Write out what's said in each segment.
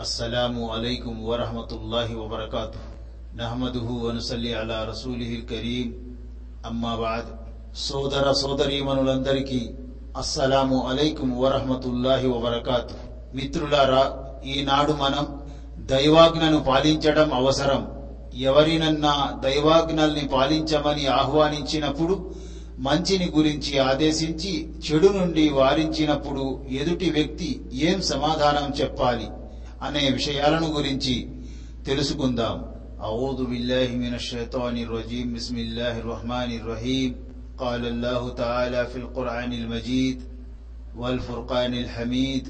السلام عليكم ورحمة الله وبركاته نحمده ونصلي على رسوله الكريم అమ్మా బాద్ సోదర సోదరీమణులందరికీ అస్సలాము అలైకుం వరహమతుల్లాహి వబర్కాతు మిత్రులారా ఈనాడు మనం దైవాజ్ఞను పాలించడం అవసరం ఎవరినన్నా దైవాజ్ఞల్ని పాలించమని ఆహ్వానించినప్పుడు మంచిని గురించి ఆదేశించి చెడు నుండి వారించినప్పుడు ఎదుటి వ్యక్తి ఏం సమాధానం చెప్పాలి అనే విషయాలను గురించి తెలుసుకుందాం أعوذ بالله من الشيطان الرجيم بسم الله الرحمن الرحيم قال الله تعالى في القرآن المجيد والفرقان الحميد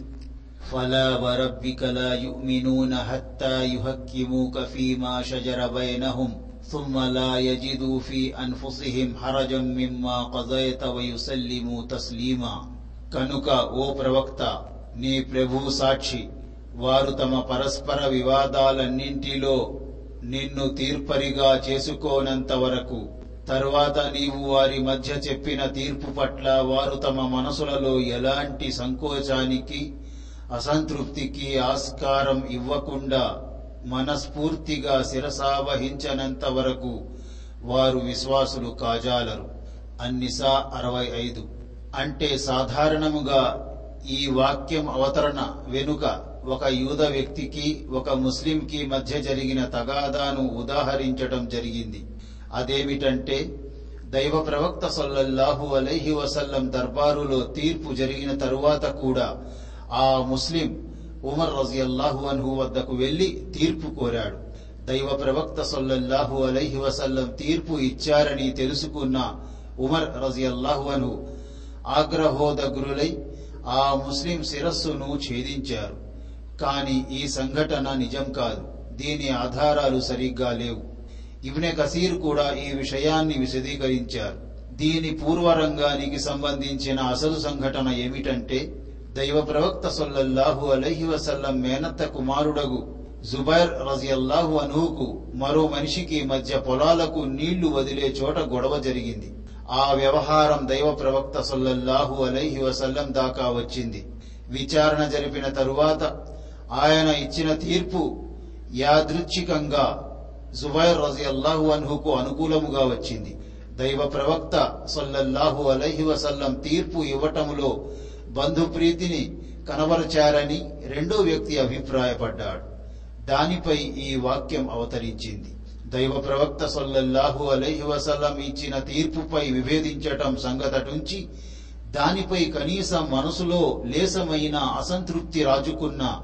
فلا وربك لا يؤمنون حتى يهكموك فيما شجر بينهم ثم لا يجدوا في أنفسهم حرجا مما قضيت ويسلموا تسليما కనుక ఓ ప్రవక్త నీ ప్రభు సాక్షి వారు తమ పరస్పర వివాదాలన్నింటిలో నిన్ను తీర్పరిగా చేసుకోనంత వరకు. తరువాత నీవు వారి మధ్య చెప్పిన తీర్పు పట్ల వారు తమ మనసులలో ఎలాంటి సంకోచానికి అసంతృప్తికి ఆస్కారం ఇవ్వకుండా మనస్ఫూర్తిగా శిరసావహించనంత వరకు వారు విశ్వాసులు కాజాలరు. అన్నిసా అరవై ఐదు. అంటే సాధారణముగా ఈ వాక్యం అవతరణ వెనుక ఒక యూద వ్యక్తికి ఒక ముస్లింకి మధ్య జరిగిన తగాదాను ఉదాహరించడం జరిగింది. అదేమిటంటే దైవ ప్రవక్త సొల్లహు అలైహి వసల్లం దర్బారులో తీర్పు జరిగిన తరువాత కూడా ఆ ముస్లిం ఉమర్ రజియల్లాహు అన్హు వద్దకు వెళ్ళి తీర్పు కోరాడు. దైవ ప్రవక్త సొల్లహు అలైహి వసల్లం తీర్పు ఇచ్చారని తెలుసుకున్న ఉమర్ రజియల్లాహు అన్హు ఆగ్రహోదగ్రులై ఆ ముస్లిం శిరస్సును ఛేదించారు. కాని ఈ సంఘటన నిజం కాదు. దీని ఆధారాలు సరిగ్గా లేవు. ఇబ్నె కసీర్ కూడా ఈ విషయాన్ని విశదీకరించారు. దీని పూర్వరంగానికి సంబంధించిన అసలు సంఘటన ఏమిటంటే దైవ ప్రవక్త సొల్లహు అలహి వసల్లం మేనత్త కుమారుడగు జుబైర్ రజియల్లాహు అనుహుకు మరో మనిషికి మధ్య పొలాలకు నీళ్ళు వదిలే చోట గొడవ జరిగింది. ఆ వ్యవహారం దైవ ప్రవక్త సొల్లల్లాహు అలహి వసల్లం దాకా వచ్చింది. విచారణ జరిపిన తరువాత ఆయన ఇచ్చిన తీర్పు యాదృచ్ఛికంగా జుబైర్ రజియల్లాహు అన్హుకు అనుకూలముగా వచ్చింది. దైవ ప్రవక్త సొల్లల్లాహు అలహి వసల్లం తీర్పు ఇవ్వటములో బంధుప్రీతిని కనబరచారని రెండో వ్యక్తి అభిప్రాయపడ్డాడు. దానిపై ఈ వాక్యం అవతరించింది. దైవ ప్రవక్త సొల్లల్లాహు అలహి వసల్లం ఇచ్చిన తీర్పుపై విభేదించటం సంగతటుంచి దానిపై కనీసం మనసులో లేసమైన అసంతృప్తి రాజుకున్న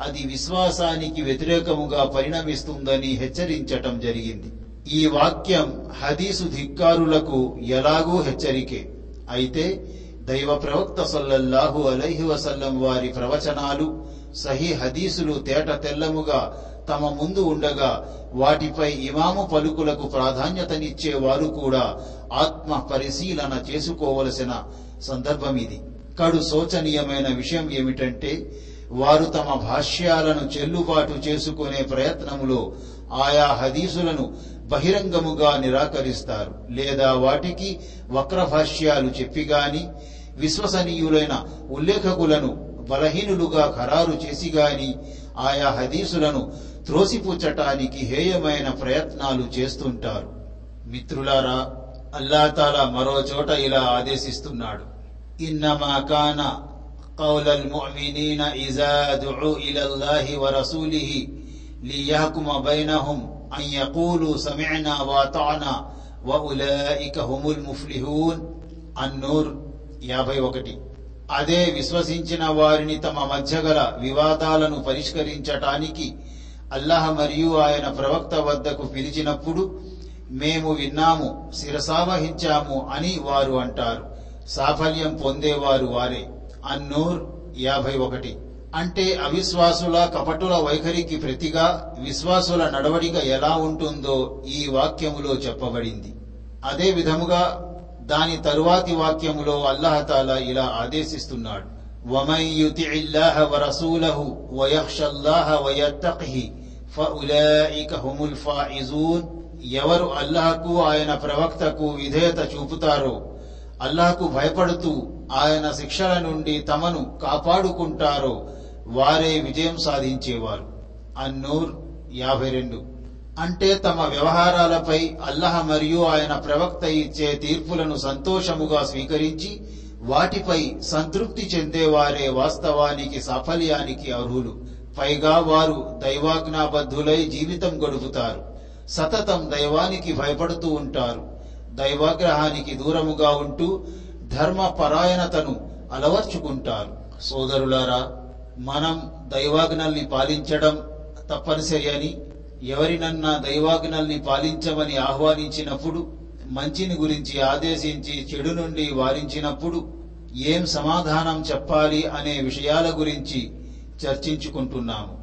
అది విశ్వాసానికి వ్యతిరేకముగా పరిణమిస్తుందని హెచ్చరించటం జరిగింది. ఈ వాక్యం హదీసు ధిక్కారులకు ఎలాగూ హెచ్చరికే. అయితే దైవ ప్రవక్త సల్లల్లాహు అలైహి వసల్లం వారి ప్రవచనాలు సహీ హదీసులు తేట తెల్లముగా తమ ముందు ఉండగా వాటిపై ఇమాము పలుకులకు ప్రాధాన్యతనిచ్చే వారు కూడా ఆత్మ పరిశీలన చేసుకోవలసిన సందర్భం ఇది. కడు శోచనీయమైన విషయం ఏమిటంటే వారు తమ భాష్యాలను చెల్లుబాటు చేసుకునే ప్రయత్నములో ఆయా హదీసులను బహిరంగముగా నిరాకరిస్తారు. లేదా వాటికి వక్ర భాష్యాలు చెప్పిగాని విశ్వసనీయులైన ఉల్లేఖకులను బలహీనులుగా ఖరారు చేసి గాని ఆయా హదీసులను త్రోసిపుచ్చటానికి హేయమైన ప్రయత్నాలు చేస్తుంటారు. మిత్రులారా అల్లాతాల మరో చోట ఇలా ఆదేశిస్తున్నాడు. ఇన్నమా కాన قول المؤمنين إذا دعوا إلى الله ورسوله ليحكم بينهم أن يقولوا سمعنا وأطعنا وأولئك هم المفلحون النور యాభై ఒకటి అదే విశ్వసించిన వారిని తమ మధ్య గల వివాదాలను పరిష్కరించటానికి అల్లాహ్ మరియు ఆయన ప్రవక్త వద్దకు పిలిచినప్పుడు మేము విన్నాము శిరసావహించాము అని వారు అంటారు సాఫల్యం పొందేవారు వారే అన్నూర్ యాభై ఒకటి అంటే అవిశ్వాసుల కపటుల వైఖరికి ప్రతిగా విశ్వాసుల నడవడిక ఎలా ఉంటుందో ఈ వాక్యములో చెప్పబడింది అదే విధముగా దాని తరువాతి వాక్యములో అల్లహతాల ఇలా ఆదేశిస్తున్నాడు ومن يطع الله ورسوله ويخشى الله ويتقه فأولئك هم الفائزون ఎవరు అల్లాహకు ఆయన ప్రవక్తకు విధేయత చూపుతారో అల్లాహకు భయపడుతూ ఆయన శిక్షల నుండి తమను కాపాడుకుంటారో వారే విజయం సాధించేవారు. అన్నూర్ యాభై రెండు. అంటే తమ వ్యవహారాలపై అల్లహ మరియు ఆయన ప్రవక్త ఇచ్చే తీర్పులను సంతోషముగా స్వీకరించి వాటిపై సంతృప్తి చెందేవారే వాస్తవానికి సాఫల్యానికి అర్హులు. పైగా వారు దైవాజ్ఞాబద్ధులై జీవితం గడుపుతారు. సతతం దైవానికి భయపడుతూ ఉంటారు. దైవాగ్రహానికి దూరముగా ఉంటూ ధర్మ పరాయణతను అలవర్చుకుంటారు. సోదరులారా మనం దైవాజ్ఞల్ని పాలించడం తప్పనిసరి అని ఎవరినన్నా దైవాజ్ఞల్ని పాలించమని ఆహ్వానించినప్పుడు మంచిని గురించి ఆదేశించి చెడు నుండి వారించినప్పుడు ఏం సమాధానం చెప్పాలి అనే విషయాల గురించి చర్చించుకుంటున్నాము.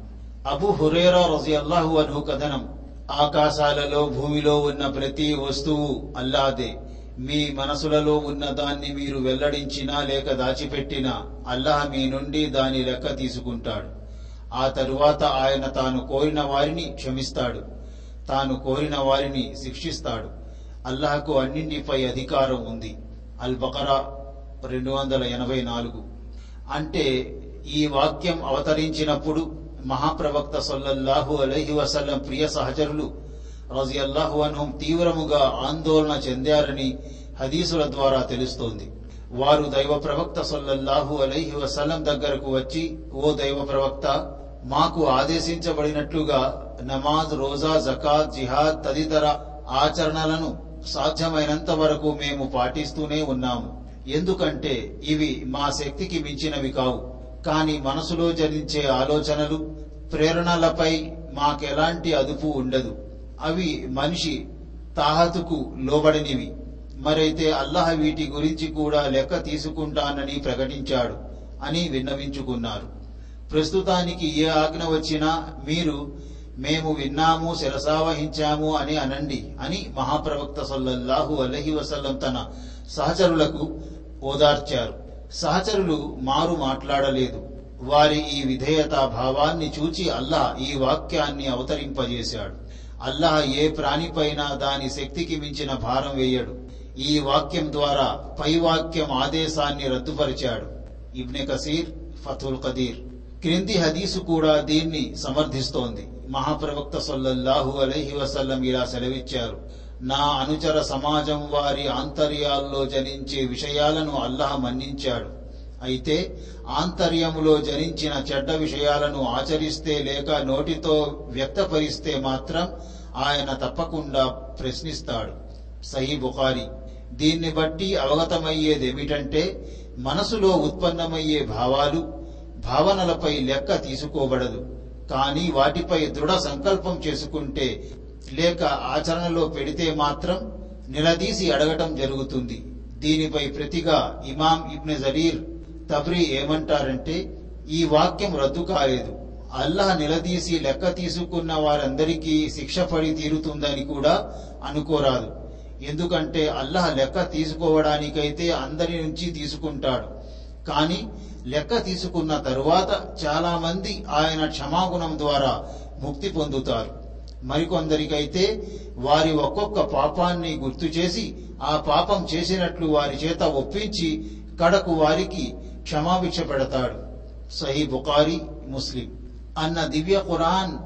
అబు హురేరా రజియల్లాహు అను కథనం ఆకాశాలలో భూమిలో ఉన్న ప్రతి వస్తువు అల్లాదే. మీ మనసులలో ఉన్న దాన్ని మీరు వెల్లడించినా లేక దాచిపెట్టినా అల్లాహ్ మీ నుండి దాని లెక్క తీసుకుంటాడు. ఆ తరువాత ఆయన తాను కోరిన వారిని క్షమిస్తాడు. తాను కోరిన వారిని శిక్షిస్తాడు. అల్లాహకు అన్నింటిపై అధికారం ఉంది. అల్ బకరా రెండు వందల ఎనభై నాలుగు. అంటే ఈ వాక్యం అవతరించినప్పుడు మహాప్రవక్త సొల్లల్లాహు అలహి వసల్లం ప్రియ సహచరులు రజియల్లాహు అన్హుం తీవ్రముగా ఆందోళన చెందారని హదీసుల ద్వారా తెలుస్తోంది. వారు దైవ ప్రవక్త సొల్లల్లాహు అలహి వసల్లం దగ్గరకు వచ్చి ఓ దైవ ప్రవక్త మాకు ఆదేశించబడినట్లుగా నమాజ్ రోజా జకాత్ జిహాద్ తదితర ఆచరణలను సాధ్యమైనంత వరకు మేము పాటిస్తూనే ఉన్నాము. ఎందుకంటే ఇవి మా శక్తికి మించినవి కావు. కాని మనసులో జరించే ఆలోచనలు ప్రేరణలపై మాకెలాంటి అదుపు ఉండదు. అవి మనిషి తాహతుకు లోబడినివి. మరైతే అల్లాహ్ వీటి గురించి కూడా లెక్క తీసుకుంటానని ప్రకటించాడు అని విన్నవించుకున్నారు. ప్రస్తుతానికి ఏ ఆజ్ఞ వచ్చినా మీరు మేము విన్నాము శిరసావహించాము అని అనండి అని మహాప్రవక్త సల్లల్లాహు అలహి వసల్లం తన సహచరులకు ఓదార్చారు. సహచరులు మారు మాట్లాడలేదు. వారి ఈ విధేయతా భావాన్ని చూచి అల్లాహ్ ఈ వాక్యాన్ని అవతరింపజేశాడు. అల్లాహ్ ఏ ప్రాణిపైన దాని శక్తికి మించిన భారం వేయడు. ఈ వాక్యం ద్వారా పై వాక్యం ఆదేశాన్ని రద్దుపరిచాడు. ఇబ్నె కసీర్ ఫతుల్ కదీర్ క్రింది హదీసు కూడా దీన్ని సమర్థిస్తోంది. మహాప్రవక్త సొల్లహు అలహి వసల్లం ఇలా సెలవిచ్చారు. నా అనుచర సమాజం వారి ఆంతర్యాల్లో జనించే విషయాలను అల్లహ మన్నించాడు. అయితే ఆంతర్యములో జనించిన చెడ్డ విషయాలను ఆచరిస్తే లేక నోటితో వ్యక్తపరిస్తే మాత్రం ఆయన తప్పకుండా ప్రశ్నిస్తాడు. సహీ బుఖారి. దీన్ని బట్టి అవగతమయ్యేదేమిటంటే మనసులో ఉత్పన్నమయ్యే భావాలు భావనలపై లెక్క తీసుకోబడదు. కానీ వాటిపై దృఢ సంకల్పం చేసుకుంటే లేక ఆచరణలో పెడితే మాత్రం నిలదీసి అడగటం జరుగుతుంది. దీనిపై ప్రతిగా ఇమాం ఇబ్నె జరీర్ తబ్రీ ఏమంటారంటే ఈ వాక్యం రద్దు కాలేదు. అల్లాహ్ నిలదీసి లెక్క తీసుకున్న వారందరికీ శిక్ష పడి తీరుతుందని కూడా అనుకోరాదు. ఎందుకంటే అల్లాహ్ లెక్క తీసుకోవడానికైతే అందరి నుంచి తీసుకుంటాడు. కానీ లెక్క తీసుకున్న తరువాత చాలా మంది ఆయన క్షమాగుణం ద్వారా ముక్తి పొందుతారు. మరికొందరికైతే వారి ఒక్కొక్క పాపాన్ని గుర్తు చేసి ఆ పాపం చేసినట్లు వారి చేత ఒప్పించి కడకు వారికి క్షమాభిక్ష పెడతాడు సహీ బుకారి ముస్లిం. అన్న దివ్య ఖురాన్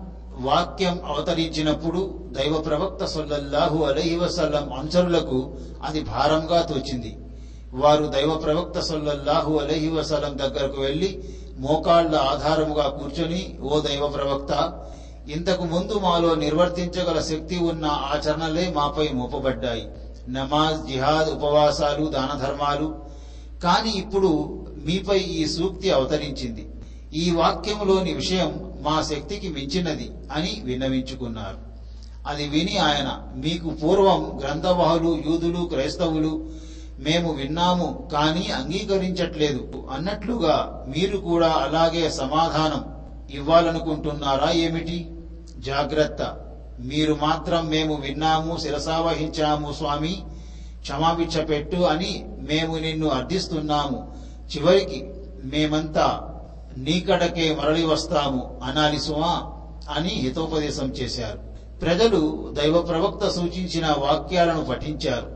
వాక్యం అవతరించినప్పుడు దైవ ప్రవక్త సొల్లహు అలహి వసల్లం అనుచరులకు అది భారంగా తోచింది. వారు దైవ ప్రవక్త సొల్లహు అలహి వసలం దగ్గరకు వెళ్ళి మోకాళ్ళ ఆధారముగా కూర్చొని ఓ దైవ ప్రవక్త ఇంతకు ముందు మాలో నిర్వర్తించగల శక్తి ఉన్న ఆచరణలే మాపై మోపబడ్డాయి. నమాజ్ జిహాద్ ఉపవాసాలు దాన ధర్మాలు. కాని ఇప్పుడు మీపై ఈ సూక్తి అవతరించింది. ఈ వాక్యంలోని విషయం మా శక్తికి మించినది అని విన్నవించుకున్నారు. అది విని ఆయన మీకు పూర్వం గ్రంథవాహులు యూదులు క్రైస్తవులు మేము విన్నాము కానీ అంగీకరించట్లేదు. అన్నట్లుగా మీరు కూడా అలాగే సమాధానం ఇవ్వాలనుకుంటున్నారా ఏమిటి? జాగ్రత్త. మీరు మాత్రం మేము విన్నాము శిరసావహించాము స్వామి. క్షమాభిక్ష పెట్టు అని మేము నిన్ను అర్థిస్తున్నాము. చివరికి మేమంతా నీకడకే మరలి వస్తాము. అనాలి సుమా అని హితోపదేశం చేశారు. ప్రజలు దైవ ప్రవక్త సూచించిన వాక్యాలను పఠించారు.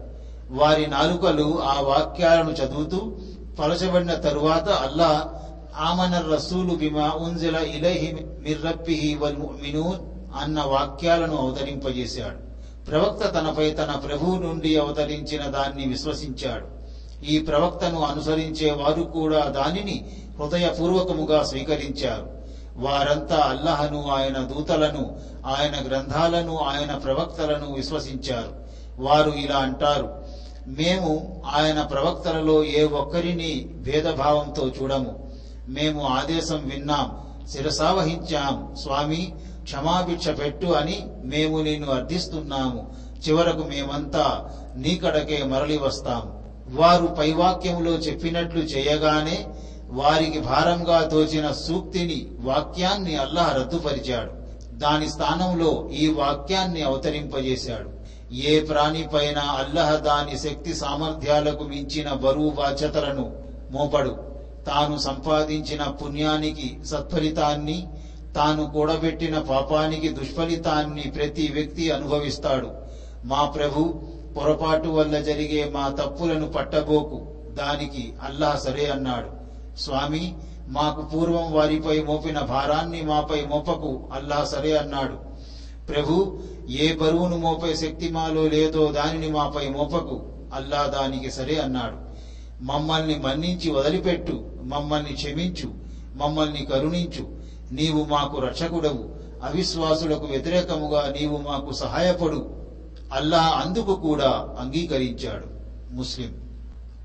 వారి నాలుకలు ఆ వాక్యాలను చదువుతూ పలచబడిన తరువాత అల్లా ఆమన రసూలు బిమా ఉంజిల ఇలైహి మిర్రప్పిహి వల్ ముഅ్మినూన్ అన్న వాక్యాలను అవతరింపజేశాడు. ప్రవక్త తనపై తన ప్రభువు నుండి అవతరించిన దాన్ని విశ్వసించాడు. ఈ ప్రవక్తను అనుసరించే వారు కూడా దానిని హృదయపూర్వకముగా స్వీకరించారు. వారంతా అల్లహను ఆయన దూతలను ఆయన గ్రంథాలను ఆయన ప్రవక్తలను విశ్వసించారు. వారు ఇలా అంటారు మేము ఆయన ప్రవక్తలలో ఏ ఒక్కరిని భేదభావంతో చూడము. మేము ఆదేశం విన్నాం శిరసావహించాం స్వామి క్షమాభిక్ష పెట్టు అని మేము నిన్ను అర్థిస్తున్నాము. చివరకు మేమంతా నీకడకే మరలి వస్తాము. వారు పైవాక్యములో చెప్పినట్లు చేయగానే వారికి భారంగా తోచిన సూక్తిని వాక్యాన్ని అల్లాహ్ రద్దుపరిచాడు. దాని స్థానంలో ఈ వాక్యాన్ని అవతరింపజేశాడు. ఏ ప్రాణిపైన అల్లహ దాని శక్తి సామర్థ్యాలకు మించిన బరువు బాధ్యతలను మోపడు. తాను సంపాదించిన పుణ్యానికి సత్ఫలితాన్ని తాను కూడబెట్టిన పాపానికి దుష్ఫలితాన్ని ప్రతి వ్యక్తి అనుభవిస్తాడు. మా ప్రభు పొరపాటు వల్ల జరిగే మా తప్పులను పట్టబోకు. దానికి అల్లాహ్ సరే అన్నాడు. స్వామి మాకు పూర్వం వారిపై మోపిన భారాన్ని మాపై మోపకు అల్లాహ్ సరే అన్నాడు. ప్రభు ఏ బరువును మోపే శక్తి మాలో లేదో దానిని మాపై మోపకు అల్లా దానికి సరే అన్నాడు. మమ్మల్ని మన్నించి వదిలిపెట్టు మమ్మల్ని క్షమించు మమ్మల్ని కరుణించు నీవు మాకు రక్షకుడవు. అవిశ్వాసులకు వ్యతిరేకముగా నీవు మాకు సహాయపడు. అల్లాహ్ అందుకు కూడా అంగీకరించాడు. ముస్లిం.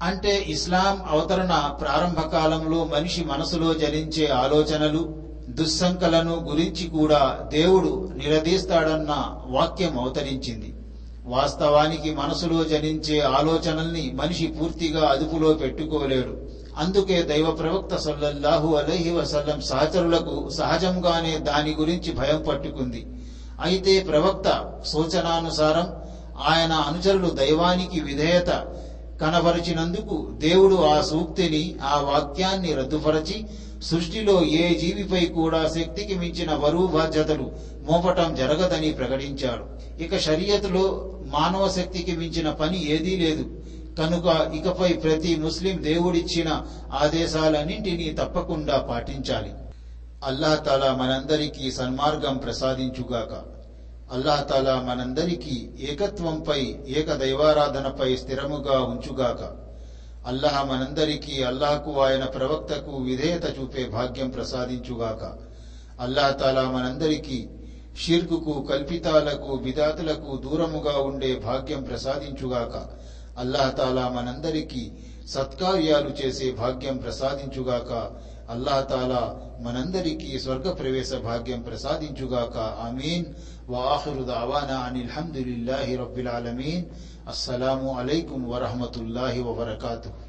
అంటే ఇస్లాం అవతరణ ప్రారంభ కాలంలో మనిషి మనసులో జనించే ఆలోచనలు దుస్సంకలను గురించి కూడా దేవుడు నిలదీస్తాడన్న వాక్యం అవతరించింది. వాస్తవానికి మనసులో జనించే ఆలోచనల్ని మనిషి పూర్తిగా అదుపులో పెట్టుకోలేడు. అందుకే దైవ ప్రవక్త సల్లల్లాహు అలహి వసల్లం సహచరులకు సహజంగానే దాని గురించి భయం పట్టుకుంది. అయితే ప్రవక్త సూచనానుసారం ఆయన అనుచరులు దైవానికి విధేయత కనబరిచినందుకు దేవుడు ఆ సూక్తిని ఆ వాక్యాన్ని రద్దుపరచి సృష్టిలో ఏ జీవిపై కూడా శక్తికి మించిన బరువు బాధ్యతలు మోపటం జరగదని ప్రకటించాడు. ఇక షరియత్లో మానవ శక్తికి మించిన పని ఏదీ లేదు. కనుక ఇకపై ప్రతి ముస్లిం దేవుడిచ్చిన ఆదేశాలన్నింటినీ తప్పకుండా పాటించాలి. అల్లాహ్ తాలా మనందరికీ సన్మార్గం ప్రసాదించుగాక. అల్లాహ్ తాలా మనందరికీ ఏకత్వంపై ఏక దైవారాధనపై స్థిరముగా ఉంచుగాక. అల్లాహ్ మనందరికీ అల్లాహకు ఆయన ప్రవక్తకు విధేయత చూపే భాగ్యం ప్రసాదించుగాక. అల్లాహ్ తాలా మనందరికీ షిర్కుకు కల్పితాలకు బిదాతులకు దూరముగా ఉండే భాగ్యం ప్రసాదించుగాక. అల్లాహతాలా మనందరికీ సత్కార్యాలు చేసే భాగ్యం ప్రసాదించుగాక. అల్లాహతాలా మనందరికీ స్వర్గ ప్రవేశ భాగ్యం ప్రసాదించుగాక. ఆమీన్. వాహరు దావానా ఆలమీన్. అస్సలం అలైకుం వరహమతుల్లాహి వబర్కాతు